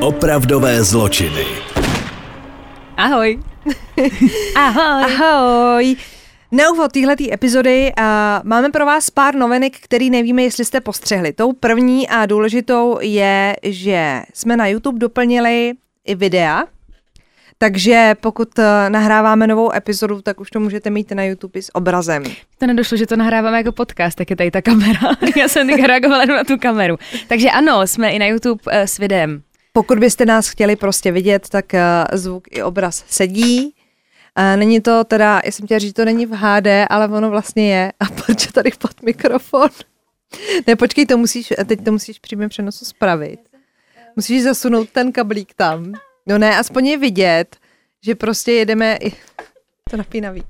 Opravdové zločiny. Ahoj. Ahoj. Ahoj. Na úvod téhleté epizody uh, máme pro vás pár novinek, který nevíme, jestli jste postřehli. Tou první a důležitou je, že jsme na YouTube doplnili i videa, takže pokud uh, nahráváme novou epizodu, tak už to můžete mít na YouTube s obrazem. To nedošlo, že to nahráváme jako podcast, tak je tady ta kamera. Já jsem teď reagovala na tu kameru. Takže ano, jsme i na YouTube uh, s videem. Pokud byste nás chtěli prostě vidět, tak uh, zvuk i obraz sedí. A není to teda, já jsem chtěla říct, že to není v HD, ale ono vlastně je. A proč tady pod mikrofon? ne, počkej, to musíš, teď to musíš přímým přenosu spravit. Musíš zasunout ten kablík tam. No ne, aspoň je vidět, že prostě jedeme, i... to napínavý.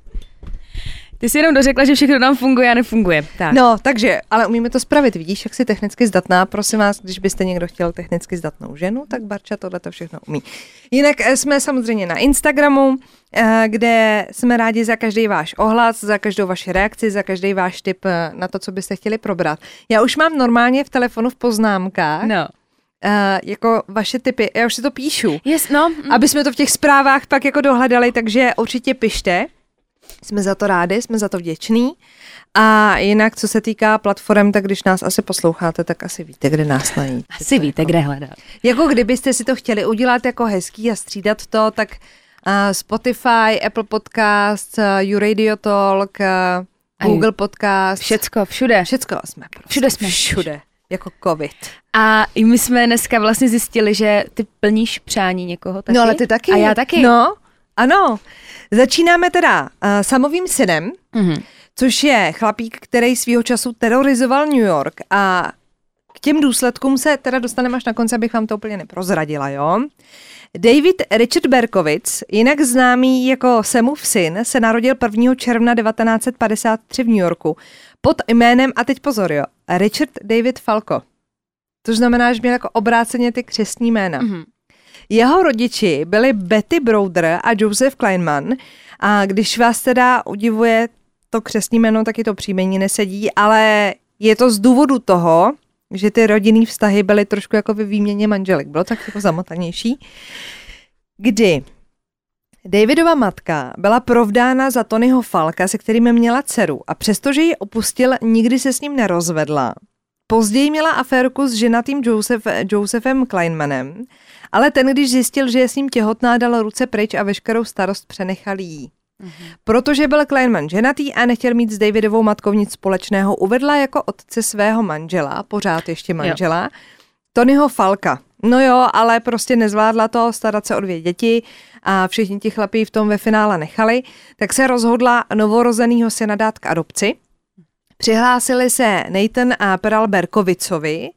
Ty jsi jenom dořekla, že všechno nám funguje a nefunguje. Tak. No, takže, ale umíme to spravit. Vidíš, jak jsi technicky zdatná. Prosím vás, když byste někdo chtěl technicky zdatnou ženu, tak Barča tohle to všechno umí. Jinak eh, jsme samozřejmě na Instagramu, eh, kde jsme rádi za každý váš ohlas, za každou vaši reakci, za každý váš tip eh, na to, co byste chtěli probrat. Já už mám normálně v telefonu v poznámkách. No. Uh, jako vaše typy, já už si to píšu, Yes, no. aby jsme to v těch zprávách pak jako dohledali, takže určitě pište. Jsme za to rádi, jsme za to vděční. A jinak, co se týká platform, tak když nás asi posloucháte, tak asi víte, kde nás najít. Asi víte, kde hledat. Jako kdybyste si to chtěli udělat jako hezký a střídat to, tak uh, Spotify, Apple Podcast, uh, YouRadio Talk, uh, Google Podcast. Všecko, všude. Všecko jsme. Prostě. Všude jsme. Všude. Jako covid. A i my jsme dneska vlastně zjistili, že ty plníš přání někoho taky. No ale ty taky. A já taky. No, ano. Začínáme teda uh, samovým synem, Mhm. což je chlapík, který svýho času terorizoval New York a k těm důsledkům se teda dostaneme až na konci, abych vám to úplně neprozradila, jo? David Richard Berkowitz, jinak známý jako Semův syn, se narodil 1. června 1953 v New Yorku pod jménem, a teď pozor jo, Richard David Falco. To znamená, že měl jako obráceně ty křestní jména. Mhm. Jeho rodiči byli Betty Browder a Joseph Kleinman a když vás teda udivuje to křestní jméno, tak i to příjmení nesedí, ale je to z důvodu toho, že ty rodinný vztahy byly trošku jako ve výměně manželek. Bylo tak jako zamotanější. Kdy Davidova matka byla provdána za Tonyho Falka, se kterým měla dceru a přestože ji opustil, nikdy se s ním nerozvedla. Později měla aférku s ženatým Joseph, Josephem Kleinmanem, ale ten, když zjistil, že je s ním těhotná, dal ruce pryč a veškerou starost přenechal jí. Protože byl Kleinman ženatý a nechtěl mít s Davidovou matkou nic společného, uvedla jako otce svého manžela, pořád ještě manžela, Tonyho Falka. No jo, ale prostě nezvládla to starat se o dvě děti a všichni ti chlapí v tom ve finále nechali, tak se rozhodla novorozenýho syna dát k adopci. Přihlásili se Nathan a Peral Berkovicovi,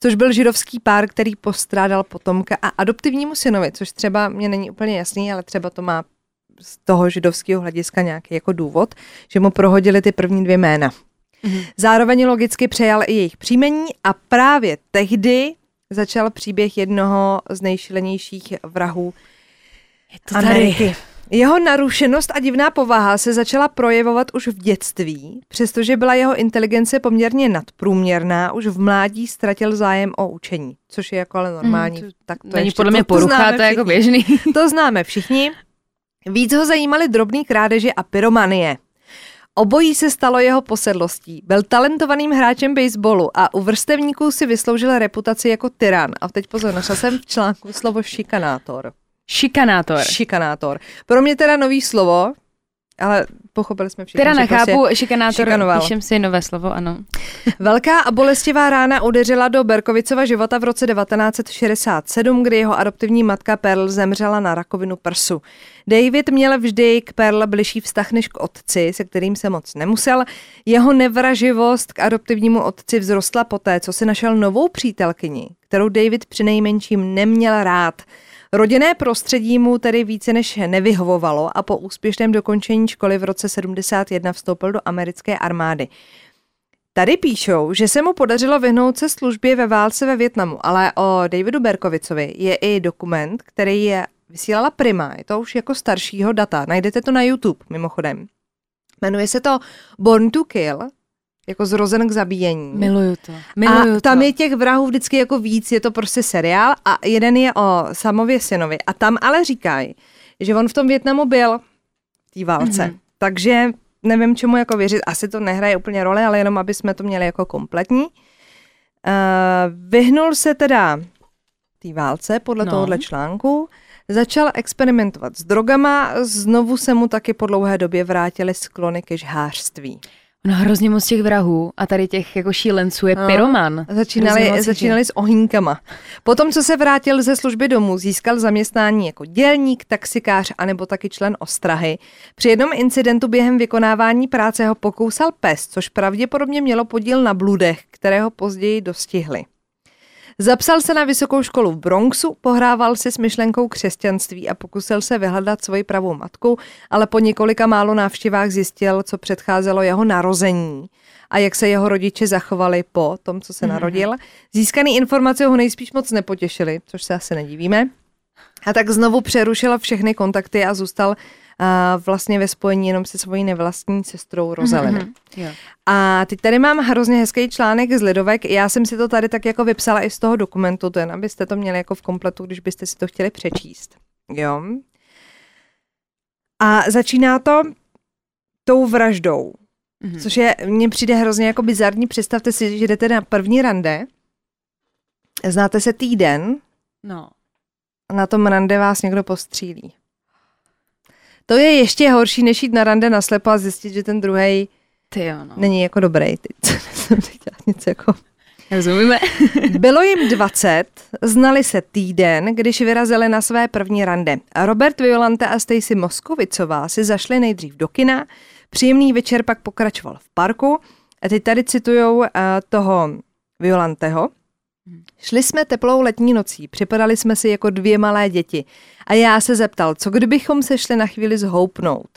což byl židovský pár, který postrádal potomka a adoptivnímu synovi, což třeba mě není úplně jasný, ale třeba to má z toho židovského hlediska nějaký jako důvod, že mu prohodili ty první dvě jména. Mm-hmm. Zároveň logicky přejal i jejich příjmení a právě tehdy začal příběh jednoho z nejšilenějších vrahů Je to tady. Ameriky. Jeho narušenost a divná povaha se začala projevovat už v dětství, přestože byla jeho inteligence poměrně nadprůměrná, už v mládí ztratil zájem o učení, což je jako ale normální. Mm, to tak to Není ještě- podle mě to- to porucha, známe to je jako běžný. To známe všichni. Víc ho zajímaly drobný krádeže a pyromanie. Obojí se stalo jeho posedlostí. Byl talentovaným hráčem baseballu a u vrstevníků si vysloužil reputaci jako tyran. A teď pozor, našla jsem v článku slovo šikanátor. Šikanátor. Šikanátor. Pro mě teda nový slovo, ale pochopili jsme všichni, Teda že nechápu, prostě šikanátor, šikanoval. píšem si nové slovo, ano. Velká a bolestivá rána udeřila do Berkovicova života v roce 1967, kdy jeho adoptivní matka Pearl zemřela na rakovinu prsu. David měl vždy k Pearl bližší vztah než k otci, se kterým se moc nemusel. Jeho nevraživost k adoptivnímu otci vzrostla poté, co si našel novou přítelkyni, kterou David přinejmenším neměl rád. Rodinné prostředí mu tedy více než nevyhovovalo a po úspěšném dokončení školy v roce 71 vstoupil do americké armády. Tady píšou, že se mu podařilo vyhnout se službě ve válce ve Větnamu, ale o Davidu Berkovicovi je i dokument, který je vysílala Prima, je to už jako staršího data, najdete to na YouTube mimochodem. Jmenuje se to Born to Kill jako zrozen k zabíjení. Miluju to. Miluju a tam to. je těch vrahů vždycky jako víc, je to prostě seriál a jeden je o samově synovi. A tam ale říkají, že on v tom Větnamu byl v té válce. Mhm. Mm-hmm. Takže nevím, čemu jako věřit. Asi to nehraje úplně roli, ale jenom, aby jsme to měli jako kompletní. Uh, vyhnul se teda té válce podle no. tohohle článku. Začal experimentovat s drogama, znovu se mu taky po dlouhé době vrátily sklony ke žhářství. No hrozně moc těch vrahů a tady těch jako šílenců je No. pyroman. Začínali, začínali s ohýnkama. Potom, co se vrátil ze služby domů, získal zaměstnání jako dělník, taxikář anebo taky člen ostrahy. Při jednom incidentu během vykonávání práce ho pokousal pes, což pravděpodobně mělo podíl na bludech, které ho později dostihly. Zapsal se na vysokou školu v Bronxu, pohrával si s myšlenkou křesťanství a pokusil se vyhledat svoji pravou matku, ale po několika málo návštěvách zjistil, co předcházelo jeho narození a jak se jeho rodiče zachovali po tom, co se narodil. Získané informace ho nejspíš moc nepotěšily, což se asi nedivíme. A tak znovu přerušil všechny kontakty a zůstal vlastně ve spojení jenom se svojí nevlastní sestrou Rosaliny. Mhm, jo. A teď tady mám hrozně hezký článek z Lidovek. Já jsem si to tady tak jako vypsala i z toho dokumentu, to jen abyste to měli jako v kompletu, když byste si to chtěli přečíst. Jo. A začíná to tou vraždou, Mhm. což je, mně přijde hrozně jako bizarní. Představte si, že jdete na první rande, znáte se týden No. a na tom rande vás někdo postřílí. To je ještě horší, než jít na rande naslepo a zjistit, že ten druhý no. není jako dobrý. Teď jsem chtěla něco jako... Rozumíme? Bylo jim 20, znali se týden, když vyrazili na své první rande. Robert Violante a Stacy Moskovicová si zašli nejdřív do kina, příjemný večer pak pokračoval v parku. A teď tady citujou uh, toho Violanteho. Šli jsme teplou letní nocí, připadali jsme si jako dvě malé děti. A já se zeptal, co kdybychom se šli na chvíli zhoupnout.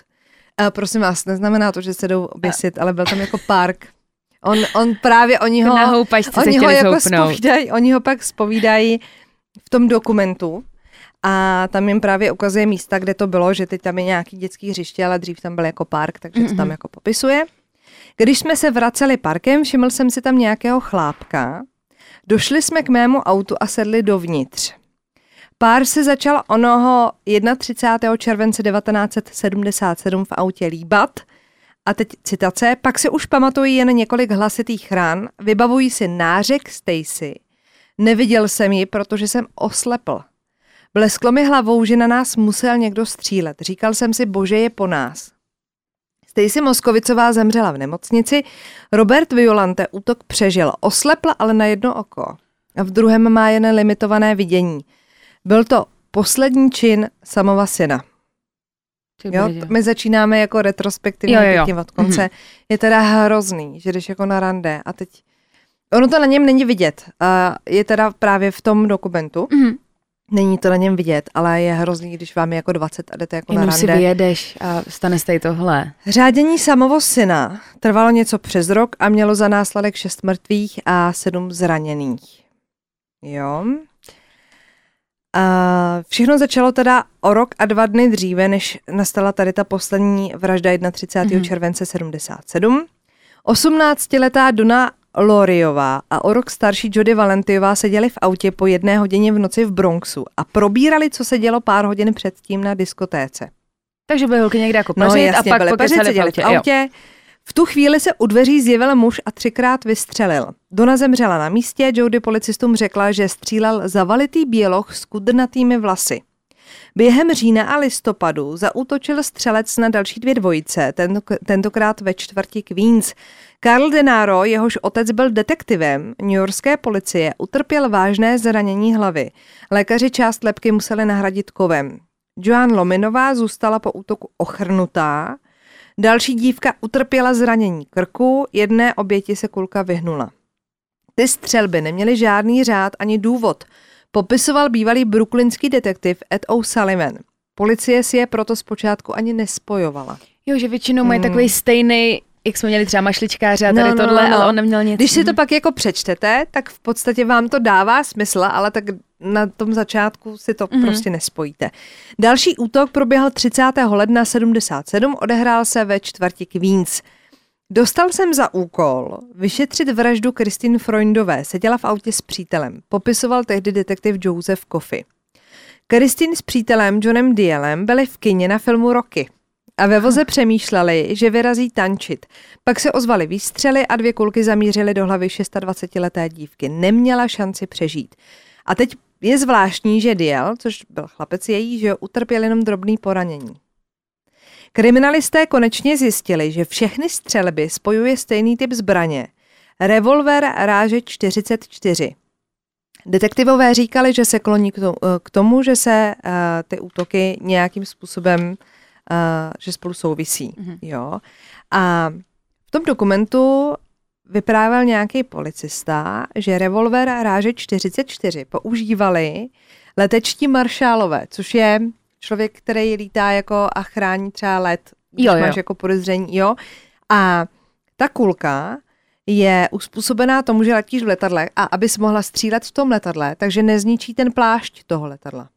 A prosím vás, neznamená to, že se jdou oběsit, ale byl tam jako park. On, on právě, oni ho... Na houpačce se Oni ho jako spovídají, oni ho pak spovídají v tom dokumentu a tam jim právě ukazuje místa, kde to bylo, že teď tam je nějaký dětský hřiště, ale dřív tam byl jako park, takže to tam jako popisuje. Když jsme se vraceli parkem, všiml jsem si tam nějakého chlápka. Došli jsme k mému autu a sedli dovnitř. Pár se začal onoho 31. července 1977 v autě líbat. A teď citace. Pak se už pamatují jen několik hlasitých ran. Vybavují si nářek Stacy. Neviděl jsem ji, protože jsem oslepl. Blesklo mi hlavou, že na nás musel někdo střílet. Říkal jsem si, bože je po nás. Stacy Moskovicová zemřela v nemocnici, Robert Violante útok přežil, oslepl ale na jedno oko a v druhém má jen limitované vidění. Byl to poslední čin samova syna. Jo, my začínáme jako retrospektivně Jo, jo, jo. pěkně od konce. Mm-hmm. Je teda hrozný, že jdeš jako na rande a teď... Ono to na něm není vidět. Uh, je teda právě v tom dokumentu. Mhm. Není to na něm vidět, ale je hrozný, když vám je jako 20 a jdete jako na Jenom si rande. vyjedeš a stane se tohle. Řádění samovo syna trvalo něco přes rok a mělo za následek šest mrtvých a sedm zraněných. Jo. A všechno začalo teda o rok a dva dny dříve, než nastala tady ta poslední vražda 31. Mhm. Mm-hmm. července 77. 18-letá Dona Loriová a o rok starší Jody Valentiová seděli v autě po jedné hodině v noci v Bronxu a probírali, co se dělo pár hodin předtím na diskotéce. Takže byly holky někde jako No pařit jasně, a pak byli pařit, pokecali v seděli autě. v autě. V tu chvíli se u dveří zjevil muž a třikrát vystřelil. Dona zemřela na místě, Jody policistům řekla, že střílel zavalitý běloch s kudrnatými vlasy. Během října a listopadu zaútočil střelec na další dvě dvojice, tento, tentokrát ve čtvrti Queens. Karl Denaro, jehož otec byl detektivem newyorské policie, utrpěl vážné zranění hlavy. Lékaři část lepky museli nahradit kovem. Joan Lominová zůstala po útoku ochrnutá. Další dívka utrpěla zranění krku, jedné oběti se kulka vyhnula. Ty střelby neměly žádný řád ani důvod, popisoval bývalý brooklynský detektiv Ed O'Sullivan. Policie si je proto zpočátku ani nespojovala. Jo, že většinou mají Mm. takový stejný, jak jsme měli třeba mašličkáře a No, tady no, tohle, no. ale on neměl nic. Když si to Mhm. pak jako přečtete, tak v podstatě vám to dává smysl, ale tak na tom začátku si to Mhm. mm-hmm. prostě nespojíte. Další útok proběhl 30. ledna 77, odehrál se ve čtvrti Queens. Dostal jsem za úkol vyšetřit vraždu Kristýn Freundové. Seděla v autě s přítelem. Popisoval tehdy detektiv Joseph Coffey. Kristýn s přítelem Johnem Dielem byli v kině na filmu Rocky a ve voze přemýšleli, že vyrazí tančit. Pak se ozvali výstřely a dvě kulky zamířily do hlavy 26-leté dívky. Neměla šanci přežít. A teď je zvláštní, že Diel, což byl chlapec její, že utrpěl jenom drobný poranění. Kriminalisté konečně zjistili, že všechny střelby spojuje stejný typ zbraně. Revolver ráže 44. Detektivové říkali, že se kloní k tomu, že se uh, ty útoky nějakým způsobem, že spolu souvisí. Mm-hmm. Jo. A v tom dokumentu vyprávěl nějaký policista, že revolver ráže 44 používali letečtí maršálové, což je člověk, který lítá jako a chrání třeba let, když jo, jo. máš jako podezření, jo. A ta kulka je uspůsobená tomu, že letíš v letadle a abys mohla střílet v tom letadle, takže nezničí ten plášť toho letadla.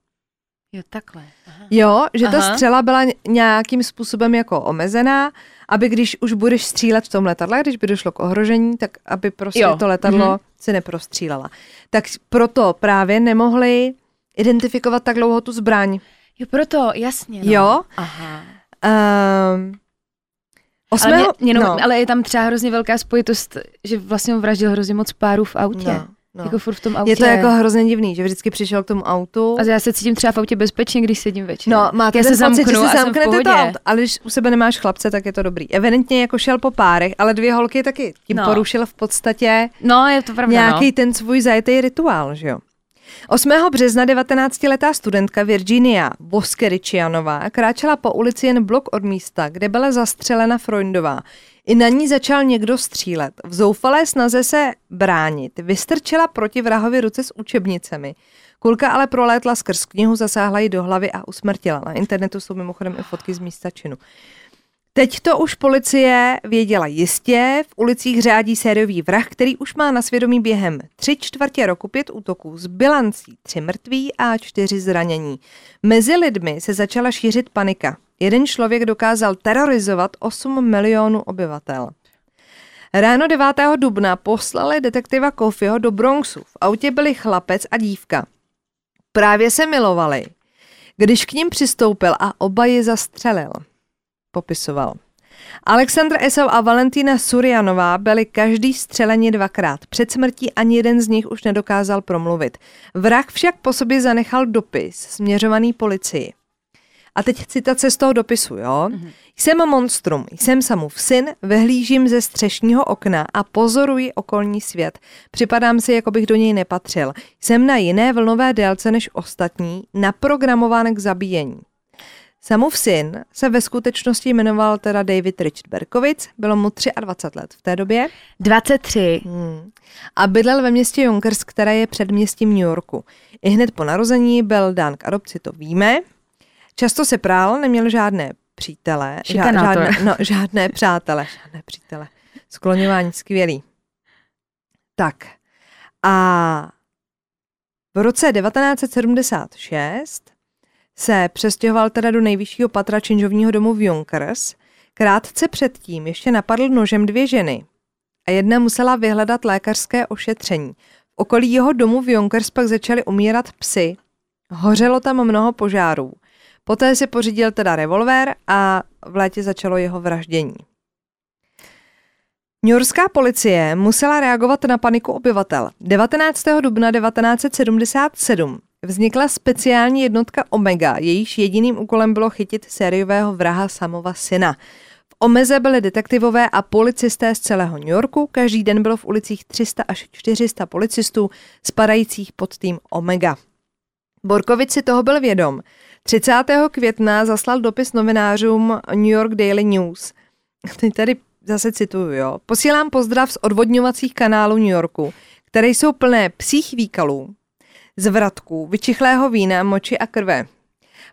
Jo, takhle. Aha. Jo, že Aha. ta střela byla nějakým způsobem jako omezená, aby když už budeš střílet v tom letadle, když by došlo k ohrožení, tak aby prostě jo. to letadlo mm-hmm. si neprostřílela. Tak proto právě nemohli identifikovat tak dlouho tu zbraň. Jo, proto, jasně. No. Jo. Aha. Um, osmého, ale, mě, jenom, no. ale je tam třeba hrozně velká spojitost, že vlastně vraždil hrozně moc párů v autě. No. No. Jako furt v tom autě. Je to jako hrozně divný, že vždycky přišel k tomu autu. A já se cítím třeba v autě bezpečně, když sedím večer. No, máte já se pocit, že si zamknete to auto, ale když u sebe nemáš chlapce, tak je to dobrý. Evidentně jako šel po párech, ale dvě holky taky tím no. porušil v podstatě no, je to pravda, nějaký no. ten svůj zajetý rituál, že jo. 8. března 19-letá studentka Virginia Boskeričianová kráčela po ulici jen blok od místa, kde byla zastřelena Freundová. I na ní začal někdo střílet. V zoufalé snaze se bránit vystrčila proti vrahovi ruce s učebnicemi. Kulka ale prolétla skrz knihu, zasáhla ji do hlavy a usmrtila. Na internetu jsou mimochodem i fotky z místa činu. Teď to už policie věděla jistě, v ulicích řádí sériový vrah, který už má na svědomí během tři čtvrtě roku pět útoků s bilancí tři mrtví a čtyři zranění. Mezi lidmi se začala šířit panika. Jeden člověk dokázal terorizovat 8 milionů obyvatel. Ráno 9. dubna poslali detektiva Kofiho do Bronxu. V autě byli chlapec a dívka. Právě se milovali, když k ním přistoupil a oba je zastřelil popisoval. Alexandr Esau a Valentína Surianová byli každý střeleni dvakrát. Před smrtí ani jeden z nich už nedokázal promluvit. Vrah však po sobě zanechal dopis směřovaný policii. A teď citace z toho dopisu, jo? Mm-hmm. Jsem monstrum, jsem samův syn, vyhlížím ze střešního okna a pozoruji okolní svět. Připadám si, jako bych do něj nepatřil. Jsem na jiné vlnové délce než ostatní, naprogramován k zabíjení. Samův syn se ve skutečnosti jmenoval teda David Richard Berkovic, bylo mu 23 let v té době. 23. Hmm. A bydlel ve městě Yonkers, které je předměstím New Yorku. I hned po narození byl dán k adopci, to víme. Často se prál, neměl žádné přítele, žádné, no, žádné přátele, žádné přítele. Skloňování skvělý. Tak. A v roce 1976 se přestěhoval teda do nejvyššího patra činžovního domu v Junkers. Krátce předtím ještě napadl nožem dvě ženy a jedna musela vyhledat lékařské ošetření. V okolí jeho domu v Junkers pak začaly umírat psy. Hořelo tam mnoho požárů. Poté si pořídil teda revolver a v létě začalo jeho vraždění. Newyorská policie musela reagovat na paniku obyvatel. 19. dubna 1977 Vznikla speciální jednotka Omega, jejíž jediným úkolem bylo chytit sériového vraha samova syna. V Omeze byly detektivové a policisté z celého New Yorku, každý den bylo v ulicích 300 až 400 policistů spadajících pod tým Omega. Borkovic si toho byl vědom. 30. května zaslal dopis novinářům New York Daily News. Teď tady zase cituju, jo. Posílám pozdrav z odvodňovacích kanálů New Yorku, které jsou plné psích výkalů, zvratků, vyčichlého vína, moči a krve.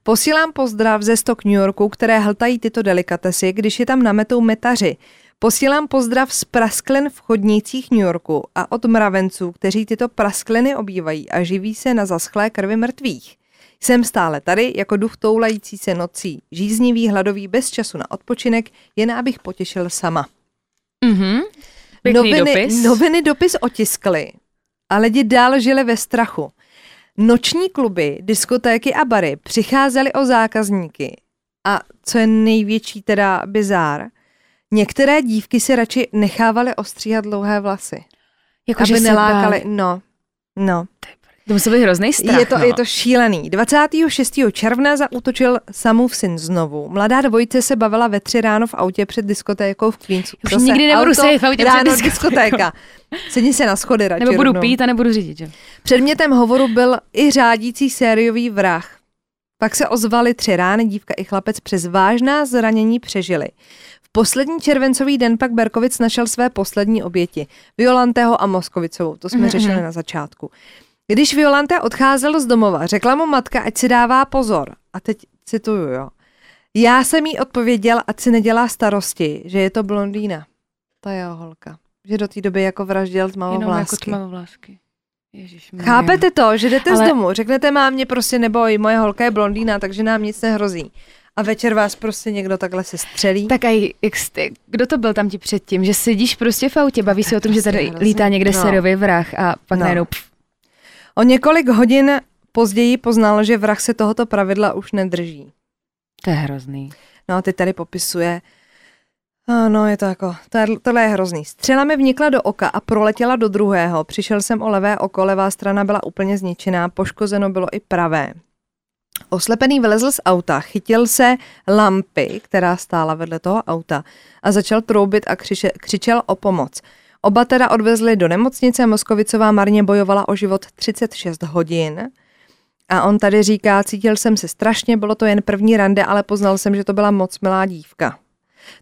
Posílám pozdrav ze stok New Yorku, které hltají tyto delikatesy, když je tam nametou metaři. Posílám pozdrav z prasklin v chodnících New Yorku a od mravenců, kteří tyto praskliny obývají a živí se na zaschlé krvi mrtvých. Jsem stále tady jako duch toulající se nocí, žíznivý, hladový, bez času na odpočinek, jen abych potěšil sama. Mhm. Pěkný noviny, dopis. noviny dopis otiskly a lidi dál žili ve strachu. Noční kluby, diskotéky a bary přicházely o zákazníky. A co je největší teda bizár, některé dívky si radši nechávaly ostříhat dlouhé vlasy. Jako, aby nelákaly, no, no. To musel být hrozný strach, je, to, no. je to šílený. 26. června zautočil Samův syn znovu. Mladá dvojice se bavila ve tři ráno v autě před diskotékou v Queensu. Už Zase nikdy nebudu auto, sedět v autě před ráno diskotéka. Sedni se na schody radši Nebo budu rovnou. pít a nebudu řídit, že? Předmětem hovoru byl i řádící sériový vrah. Pak se ozvali tři rány, dívka i chlapec přes vážná zranění přežili. V poslední červencový den pak Berkovic našel své poslední oběti, Violantého a Moskovicovou, to jsme Mhm, řešili mhm. na začátku. Když Violante odcházel z domova, řekla mu matka, ať si dává pozor. A teď cituju, jo. Já jsem jí odpověděl, ať si nedělá starosti, že je to blondýna. Ta jeho holka. Že do té doby jako vraždil Jenom jako tmavovlásky. tmavovlásky. Chápete to, že jdete Ale- z domu, řeknete mámě prostě neboj, moje holka je blondýna, takže nám nic nehrozí. A večer vás prostě někdo takhle se střelí. Tak a kdo to byl tam ti předtím, že sedíš prostě v autě, baví se o tom, že prostě tady hrozný. lítá někde No. seriový vrah a pak No. najednou pff, O několik hodin později poznal, že vrah se tohoto pravidla už nedrží. to je hrozný. No a teď tady popisuje, no je to jako, to je, tohle je hrozný. Střela mi vnikla do oka a proletěla do druhého. Přišel jsem o levé oko, levá strana byla úplně zničená, poškozeno bylo i pravé. Oslepený vylezl z auta, chytil se lampy, která stála vedle toho auta a začal troubit a křiče, křičel o pomoc. Oba teda odvezli do nemocnice, Moskovicová marně bojovala o život 36 hodin. A on tady říká, cítil jsem se strašně, bylo to jen první rande, ale poznal jsem, že to byla moc milá dívka.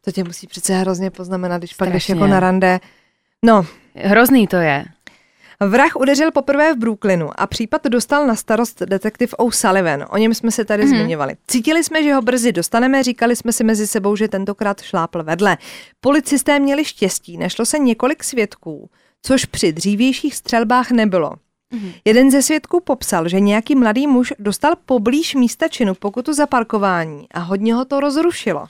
To tě musí přece hrozně poznamenat, když pak jdeš Strašně. jako na rande. No, Hrozný to je. Vrah udeřil poprvé v Brooklynu a případ dostal na starost detektiv O'Sullivan. O něm jsme se tady Mhm. mm-hmm. zmiňovali. Cítili jsme, že ho brzy dostaneme, říkali jsme si mezi sebou, že tentokrát šlápl vedle. Policisté měli štěstí, našlo se několik svědků, což při dřívějších střelbách nebylo. Mhm. Jeden ze svědků popsal, že nějaký mladý muž dostal poblíž místa činu pokutu za parkování a hodně ho to rozrušilo.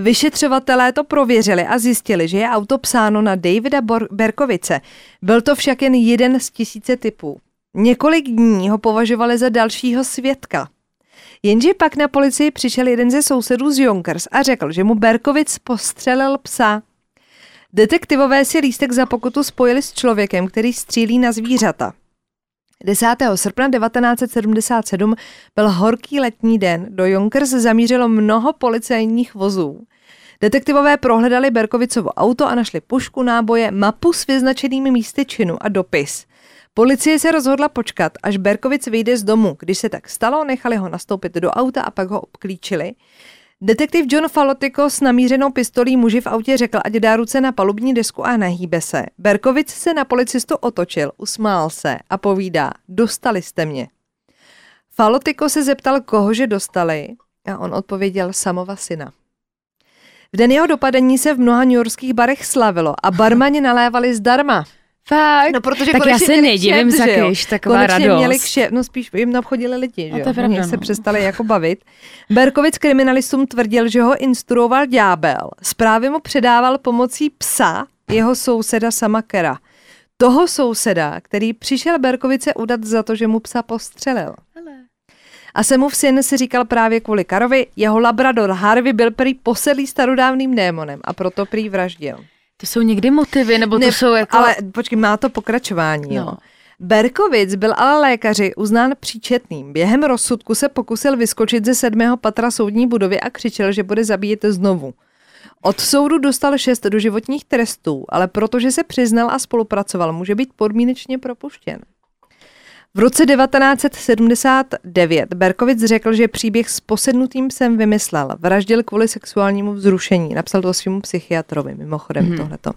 Vyšetřovatelé to prověřili a zjistili, že je auto psáno na Davida Berkovice. Byl to však jen jeden z tisíce typů. Několik dní ho považovali za dalšího svědka. Jenže pak na policii přišel jeden ze sousedů z Jonkers a řekl, že mu Berkovic postřelil psa. Detektivové si lístek za pokutu spojili s člověkem, který střílí na zvířata. 10. srpna 1977 byl horký letní den. Do Jonkers zamířilo mnoho policejních vozů. Detektivové prohledali Berkovicovo auto a našli pušku, náboje, mapu s vyznačenými místy činu a dopis. Policie se rozhodla počkat, až Berkovic vyjde z domu. Když se tak stalo, nechali ho nastoupit do auta a pak ho obklíčili. Detektiv John Falotiko s namířenou pistolí muži v autě řekl, ať dá ruce na palubní desku a nehýbe se. Berkovic se na policistu otočil, usmál se a povídá, dostali jste mě. Falotiko se zeptal, koho že dostali a on odpověděl samova syna. V den jeho dopadení se v mnoha newyorských barech slavilo a barmani nalévali zdarma. Fakt? No, protože tak já se nedivím, že jo? Zakyš, taková Konečně radost. měli kše, no spíš jim obchodili lidi, že No, jo? je pravda, Oni se no. přestali jako bavit. Berkovic kriminalistům tvrdil, že ho instruoval ďábel. Zprávy mu předával pomocí psa jeho souseda Samakera. Toho souseda, který přišel Berkovice udat za to, že mu psa postřelil. A Semův syn si říkal právě kvůli Karovi, jeho labrador Harvey byl prý posedlý starodávným démonem a proto prý vraždil. To jsou někdy motivy, nebo to Ne, jsou jako... Ale počkej, má to pokračování, jo. No. Berkovic byl ale lékaři uznán příčetným. Během rozsudku se pokusil vyskočit ze sedmého patra soudní budovy a křičel, že bude zabíjet znovu. Od soudu dostal šest doživotních trestů, ale protože se přiznal a spolupracoval, může být podmínečně propuštěn. V roce 1979 Berkovic řekl, že příběh s posednutým psem vymyslel. Vraždil kvůli sexuálnímu vzrušení. Napsal to svým psychiatrovi, mimochodem mm-hmm. tohleto.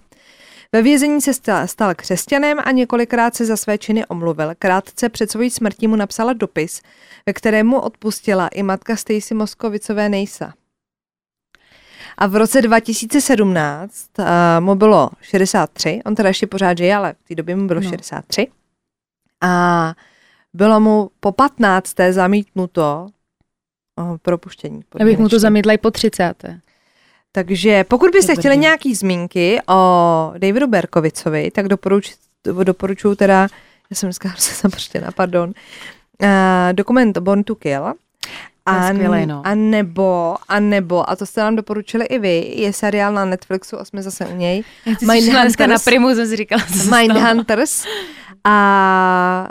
Ve vězení se stal, stal křesťanem a několikrát se za své činy omluvil. Krátce před svojí smrtí mu napsala dopis, ve kterému odpustila i matka Stacy Moskovicové Nejsa. A v roce 2017 uh, mu bylo 63, on teda ještě pořád žije, ale v té době mu bylo no. 63. A bylo mu po 15. zamítnuto uh, propuštění. Abych mu to zamítla i po 30. Takže pokud byste chtěli nějaký zmínky o Davidu Berkovicovi, tak doporuč, doporučuji teda, já jsem dneska hrozně zamrštěna, pardon, uh, dokument Born to Kill. Je skvělej, no. a nebo, a nebo, a to jste nám doporučili i vy, je seriál na Netflixu a jsme zase u něj. Dneska na primu, jsem si říkala, co se. Mindhunters. A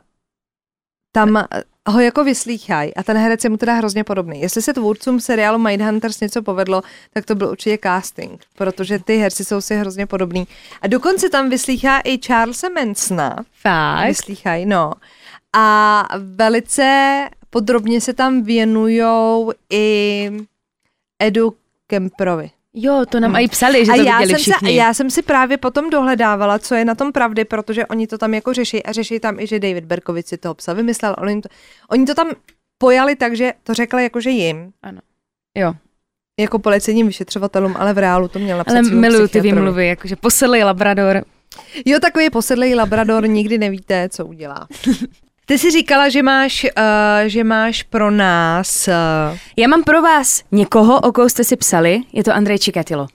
tam ho jako vyslýchají a ten herec je mu teda hrozně podobný. Jestli se tvůrcům seriálu Mindhunters něco povedlo, tak to byl určitě casting, protože ty herci jsou si hrozně podobný. A dokonce tam vyslýchá i Charlesa Mansona. Fakt? Vyslýchají, no. A velice podrobně se tam věnujou i Edu Kemperovi. Jo, to nám i psali, že a to já jsem, všichni. se, já jsem si právě potom dohledávala, co je na tom pravdy, protože oni to tam jako řeší a řeší tam i, že David Berkovic si toho psa vymyslel. Oni to, oni to tam pojali tak, že to řekli jako, že jim, Jo, jako policejním vyšetřovatelům, ale v reálu to měl napsat ale miluju ty výmluvy, jakože posedlý labrador. Jo, takový posedlý labrador, nikdy nevíte, co udělá. Ty jsi říkala, že máš, uh, že máš pro nás... Uh, Já mám pro vás někoho, o koho jste si psali, je to Andrej Čikatilo.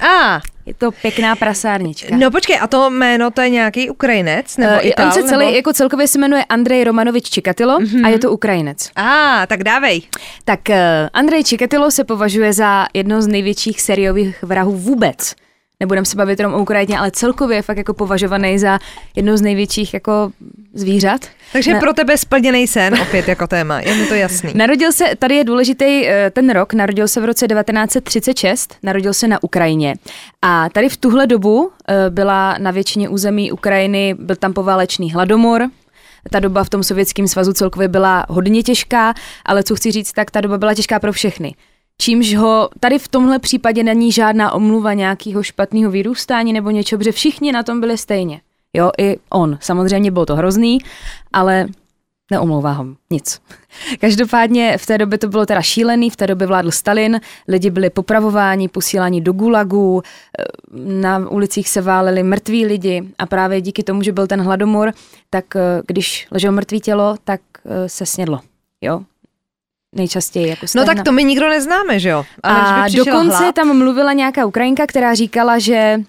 a, Je to pěkná prasárnička. no počkej, a to jméno, to je nějaký Ukrajinec? Nebo Eh, Ital, on se celý, nebo... jako celkově se jmenuje Andrej Romanovič Čikatilo mm-hmm. a je to Ukrajinec. A, tak dávej. Tak uh, Andrej Čikatilo se považuje za jedno z největších sériových vrahů vůbec. Nebudem se bavit jenom o Ukrajině, ale celkově je fakt jako považovaný za jedno z největších jako zvířat. Takže Ne. pro tebe splněný sen opět jako téma, je mi to jasný. Narodil se, tady je důležitý eh, ten rok, narodil se v roce 1936, narodil se na Ukrajině. A tady v tuhle dobu eh, byla na většině území Ukrajiny, byl tam poválečný hladomor, ta doba v tom sovětském svazu celkově byla hodně těžká, ale co chci říct, tak ta doba byla těžká pro všechny. Čímž ho tady v tomhle případě není žádná omluva nějakého špatného vyrůstání nebo něčeho, protože všichni na tom byli stejně. Jo, i on. Samozřejmě bylo to hrozný, ale neomlouvá ho nic. Každopádně v té době to bylo teda šílený, v té době vládl Stalin, lidi byli popravováni, posíláni do gulagů, eh, na ulicích se váleli mrtví lidi a právě díky tomu, že byl ten hladomor, tak eh, když leželo mrtvý tělo, tak eh, se snědlo. Jo? Nejčastěji jako No tak to my nikdo neznáme, že jo? Ale A přišel dokonce hlad, tam mluvila nějaká Ukrajinka, která říkala, že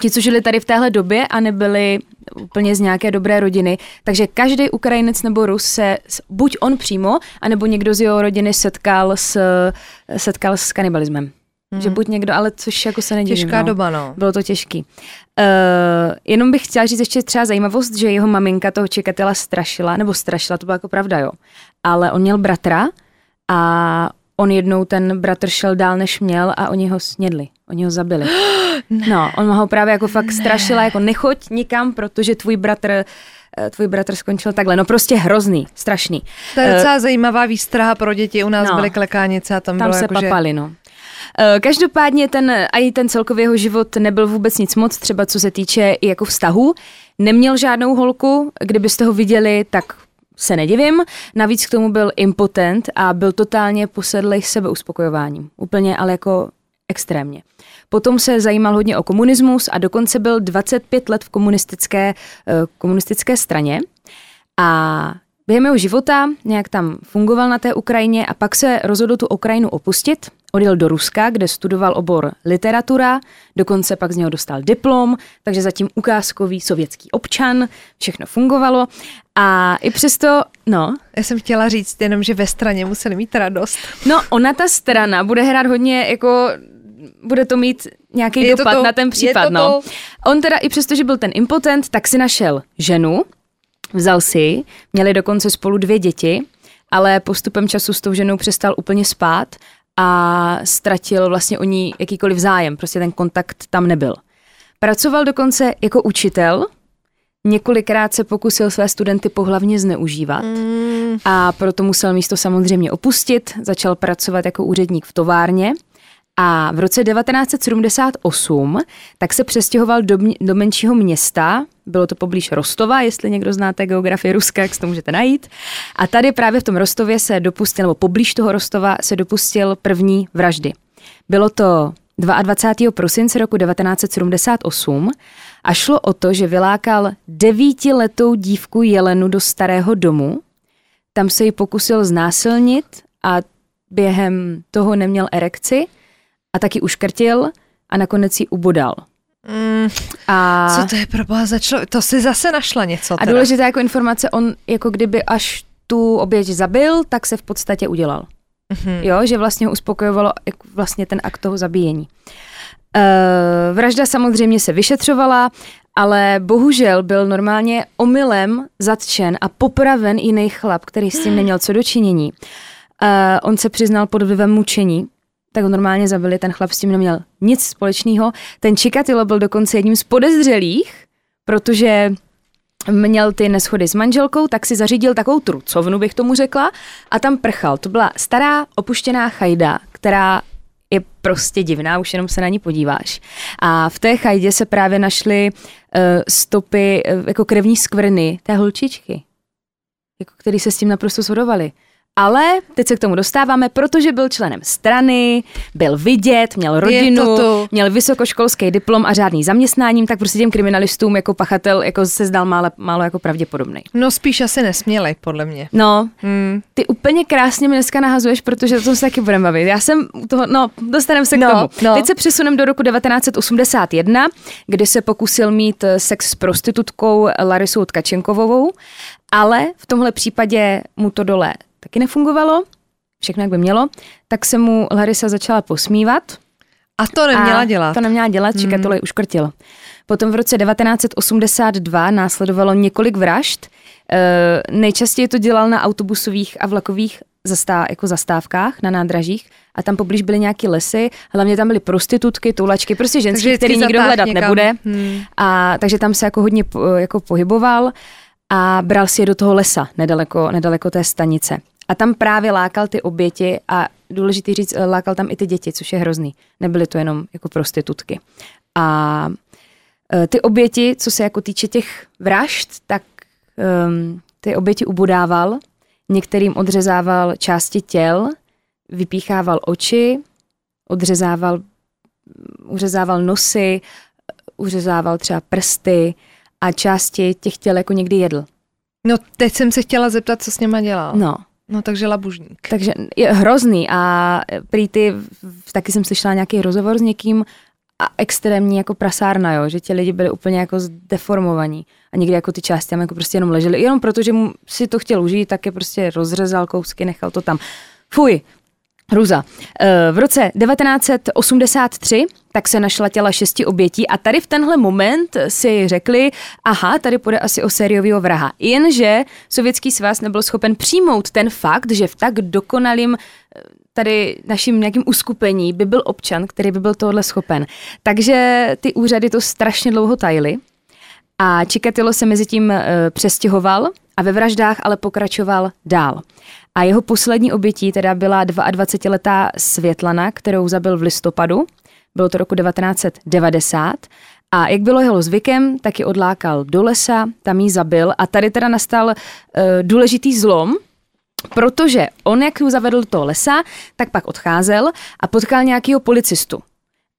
ti, co žili tady v téhle době a nebyli úplně z nějaké dobré rodiny, takže každý Ukrajinec nebo Rus se buď on přímo, anebo někdo z jeho rodiny setkal s, setkal s kanibalismem. Mm. Že buď někdo, ale což jako se nedivím. těžká no. doba, no. Bylo to těžký. Uh, jenom bych chtěla říct ještě třeba zajímavost, že jeho maminka toho čekatela strašila, nebo strašila, to byla jako pravda, jo. Ale on měl bratra a on jednou ten bratr šel dál, než měl a oni ho snědli. Oni ho zabili. No, on ho právě jako fakt strašila, jako nechoď nikam, protože tvůj bratr eh, tvůj bratr skončil takhle. No prostě hrozný, strašný. To je docela zajímavá výstraha pro děti. U nás no. byly klekánice a tam, Tam bylo se jako, papali, no. Eh, Každopádně ten, a i ten celkově jeho život nebyl vůbec nic moc, třeba co se týče i jako vztahu. Neměl žádnou holku, kdybyste ho viděli, tak se nedivím. Navíc k tomu byl impotent a byl totálně posedlý sebeuspokojováním. Úplně, ale jako extrémně. Potom se zajímal hodně o komunismus a dokonce byl 25 let v komunistické, eh, komunistické straně. A během jeho života nějak tam fungoval na té Ukrajině a pak se rozhodl tu Ukrajinu opustit. Odjel do Ruska, kde studoval obor literatura, dokonce pak z něho dostal diplom, takže zatím ukázkový sovětský občan, všechno fungovalo. A i přesto, no, Já jsem chtěla říct jenom, že ve straně museli mít radost. no ona ta strana bude hrát hodně jako bude to mít nějaký Je to dopad to, na ten případ, to no. to. On teda i přesto, že byl ten impotent, tak si našel ženu, vzal si, ji, měli dokonce spolu dvě děti, ale postupem času s tou ženou přestal úplně spát a ztratil vlastně o ní jakýkoliv zájem, prostě ten kontakt tam nebyl. Pracoval dokonce jako učitel, několikrát se pokusil své studenty pohlavně zneužívat Mm, a proto musel místo samozřejmě opustit, začal pracovat jako úředník v továrně a v roce 1978 tak se přestěhoval do, do menšího města, bylo to poblíž Rostova, jestli někdo znáte geografii Ruska, jak si to můžete najít. A tady právě v tom Rostově se dopustil, nebo poblíž toho Rostova se dopustil první vraždy. Bylo to 22. prosince roku 1978 a šlo o to, že vylákal devítiletou dívku Jelenu do starého domu, tam se ji pokusil znásilnit a během toho neměl erekci a taky uškrtil a nakonec ji ubodal. Mm, A, co to je pro boha za člověk? To si zase našla něco a teda. důležitá jako informace, on jako kdyby až tu oběť zabil, tak se v podstatě udělal. Mhm. Jo, že vlastně ho uspokojovalo vlastně ten akt toho zabíjení. Uh, vražda samozřejmě se vyšetřovala, ale bohužel byl normálně omylem zatčen a popraven jiný chlap, který s tím neměl co dočinění. Uh, on se přiznal pod vlivem mučení, tak ho normálně zabili, ten chlap s tím neměl nic společného. Ten Chikatilo byl dokonce jedním z podezřelých, protože měl ty neschody s manželkou, tak si zařídil takovou trucovnu, bych tomu řekla, a tam prchal. To byla stará opuštěná chajda, která je prostě divná, už jenom se na ní podíváš. A v té chajdě se právě našly uh, stopy, uh, jako krevní skvrny té holčičky, jako který se s tím naprosto shodovaly. Ale teď se k tomu dostáváme, protože byl členem strany, byl vidět, měl rodinu, měl vysokoškolský diplom a řádný zaměstnáním, tak prostě těm kriminalistům jako pachatel jako se zdal málo, málo jako pravděpodobný. No spíš asi nesměli, podle mě. No, Hmm. ty úplně krásně mi dneska nahazuješ, protože o tom se taky budeme bavit. Já jsem u toho, no, dostaneme se k No, tomu. no. Teď se přesuneme do roku 1981, kdy se pokusil mít eh, sex s prostitutkou Larisou Tkačenkovou, ale v tomhle případě mu to dole taky nefungovalo, všechno jak by mělo, tak se mu Larisa začala posmívat. A to neměla a dělat. To neměla dělat, Hmm. Čikatilo ji uškrtil. Potom v roce 1982 následovalo několik vražd. E, nejčastěji to dělal na autobusových a vlakových zastá, jako zastávkách na nádražích a tam poblíž byly nějaký lesy, hlavně tam byly prostitutky, toulačky, prostě ženský, vždycky který nikdo hledat někam. nebude. Hmm. A, takže tam se jako hodně jako pohyboval a bral si je do toho lesa, nedaleko, nedaleko té stanice. A tam právě lákal ty oběti a důležitý říct, eh, lákal tam i ty děti, což je hrozný. Nebyly to jenom jako prostitutky. A eh, ty oběti, co se jako týče těch vražd, tak um, ty oběti ubodával, některým odřezával části těl, vypíchával oči, odřezával, uřezával nosy, uřezával třeba prsty a části těch těl jako někdy jedl. No teď jsem se chtěla zeptat, co s něma dělal. No, no takže labužník. takže je hrozný a prý ty, taky jsem slyšela nějaký rozhovor s někým a extrémní jako prasárna, jo, že ti lidi byli úplně jako zdeformovaní a někdy jako ty části tam jako prostě jenom ležely, jenom protože mu si to chtěl užít, tak je prostě rozřezal kousky, nechal to tam. Fuj, Hruza. Eh, V roce 1983 tak se našla těla šesti obětí a tady v tenhle moment si řekli, aha, tady půjde asi o sériového vraha. Jenže Sovětský svaz nebyl schopen přijmout ten fakt, že v tak dokonalým eh, tady naším nějakým uskupení by byl občan, který by byl tohle schopen. Takže ty úřady to strašně dlouho tajily a Čikatilo se mezi tím e, přestěhoval a ve vraždách ale pokračoval dál. A jeho poslední obětí teda byla 22-letá Světlana, kterou zabil v listopadu, bylo to roku 1990. A jak bylo jeho zvykem, tak ji odlákal do lesa, tam ji zabil a tady teda nastal e, důležitý zlom, protože on, jak ji zavedl do toho lesa, tak pak odcházel a potkal nějakého policistu.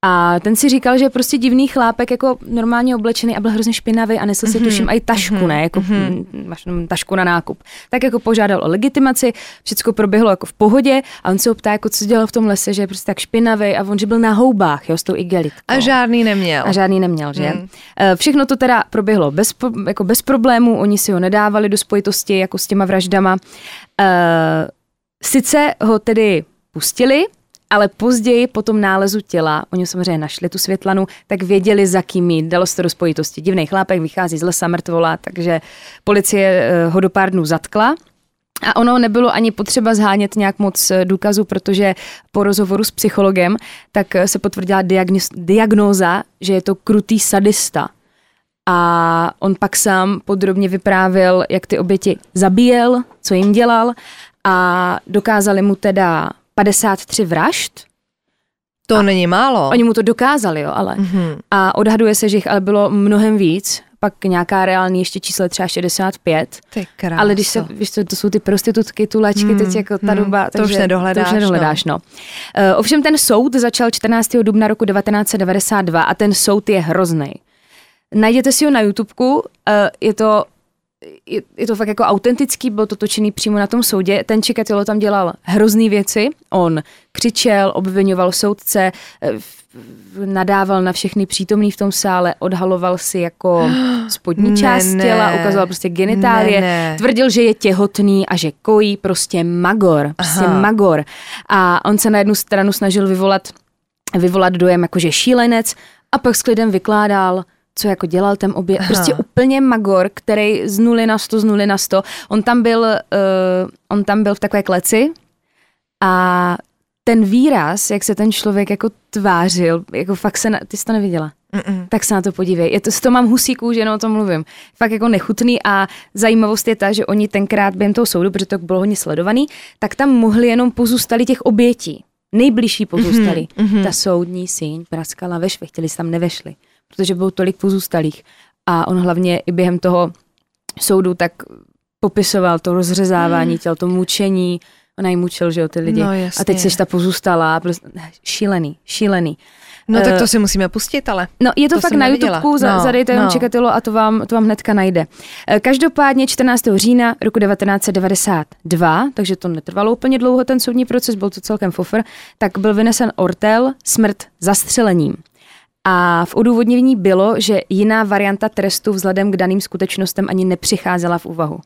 A ten si říkal, že je prostě divný chlápek, jako normálně oblečený a byl hrozně špinavý a nesl si mm-hmm. tuším i tašku, mm-hmm. ne, jako mm-hmm. tašku na nákup. Tak jako požádal o legitimaci, všechno proběhlo jako v pohodě a on se ho ptá, jako co dělal v tom lese, že je prostě tak špinavý a on, že byl na houbách, jo, s tou igelitkou. A žádný neměl. A žádný neměl, že? Hmm. Všechno to teda proběhlo bez, jako bez problémů, oni si ho nedávali do spojitosti jako s těma vraždama. Eh, Sice ho tedy pustili, ale později po tom nálezu těla, oni samozřejmě našli tu Světlanu, tak věděli, za kým jít. Dalo se to do spojitosti. Divný chlápek vychází z lesa mrtvola, takže policie eh, ho do pár dnů zatkla. A ono nebylo ani potřeba zhánět nějak moc eh, důkazů, protože po rozhovoru s psychologem tak eh, se potvrdila diagnóza, že je to krutý sadista. A on pak sám podrobně vyprávěl, jak ty oběti zabíjel, co jim dělal a dokázali mu teda 53 vražd. To není málo. Oni mu to dokázali, jo, ale. Mhm. A odhaduje se, že jich ale bylo mnohem víc, pak nějaká reální ještě číslo třeba 65. Ty krása. Ale když se, víš co, to jsou ty prostitutky, tulačky, Hmm, teď jako ta hmm, doba. to už nedohledáš, To už nedohledáš, no. no. Ovšem ten soud začal 14. dubna roku 1992 a ten soud je hrozný. Najděte si ho na YouTubeku, eh, je to je, je to fakt jako autentický, byl to točený přímo na tom soudě. Ten Čikatilo tam dělal hrozný věci. On křičel, obvinoval soudce, eh, nadával na všechny přítomný v tom sále, odhaloval si jako spodní Ne, část ne. těla, ukazoval prostě genitálie, Ne, ne. tvrdil, že je těhotný a že kojí, prostě magor, prostě Aha. magor. A on se na jednu stranu snažil vyvolat, vyvolat dojem jakože šílenec a pak s klidem vykládal, co jako dělal ten obě, prostě úplně magor, který z nuly na sto, z nuly na sto. On tam byl, uh, on tam byl v takové kleci a ten výraz, jak se ten člověk jako tvářil, jako fakt se, na, ty jsi to neviděla. Mm-mm. Tak se na to podívej. Je to, toho mám husí kůži, jenom o tom mluvím. Fakt jako nechutný a zajímavost je ta, že oni tenkrát během toho soudu, protože to bylo hodně sledovaný, tak tam mohli jenom pozůstali těch obětí. Nejbližší pozůstali. mhm. Ta soudní síň praskala ve švech, chtěli se tam nevešli, protože bylo tolik pozůstalých. A on hlavně i během toho soudu tak popisoval to rozřezávání těl, to mučení, ona jí mučil, že jo, ty lidi. No, a teď seš ta pozůstalá, prostě, šílený, šílený. No tak Eh, to si musíme pustit, ale. No, je to, To fakt na za, No, zadejte jenom no. čekatilo a to vám, to vám hnedka najde. Eh, Každopádně 14. října roku 1992, takže to netrvalo úplně dlouho ten soudní proces, byl to celkem fofr, tak byl vynesen ortel smrt zastřelením. A v odůvodnění bylo, že jiná varianta trestu vzhledem k daným skutečnostem ani nepřicházela v úvahu.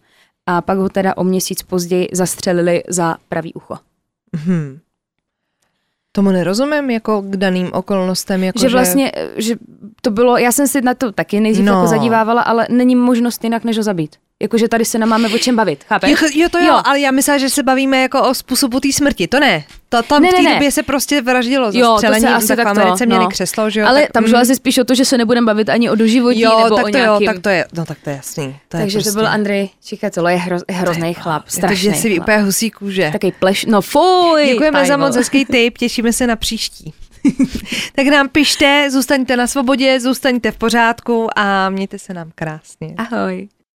A pak ho teda o měsíc později zastřelili za pravý ucho. Hmm. Tomu nerozumím, jako k daným okolnostem. Jako že vlastně, eh, že to bylo, já jsem si na to taky nejdřív no. jako zadívávala, ale není možnost jinak, než ho zabít. Jakože tady se nemáme o čem bavit, chápeš? Jo, jo, to jo, Jo. ale já myslím, že se bavíme jako o způsobu té smrti, to ne. To, tam Ne, v té ne, ne. době se prostě vraždilo Jo, to se asi tak v takto, Americe měli no. křeslo, že jo. ale tak, tam šlo asi spíš o to, že se nebudeme bavit ani o doživotí jo, nebo tak o to nějakým... jo, tak to je, no tak to je jasný. To Takže je prostě, to byl Andrej Čikatilo, je hroz, je hrozný chlap, to strašný děsivý, chlap. úplně husí kůže. Takový pleš, no fuj! Děkujeme za moc hezký tip, těšíme se na příští. tak nám pište, zůstaňte na svobodě, zůstaňte v pořádku a mějte se nám krásně. Ahoj.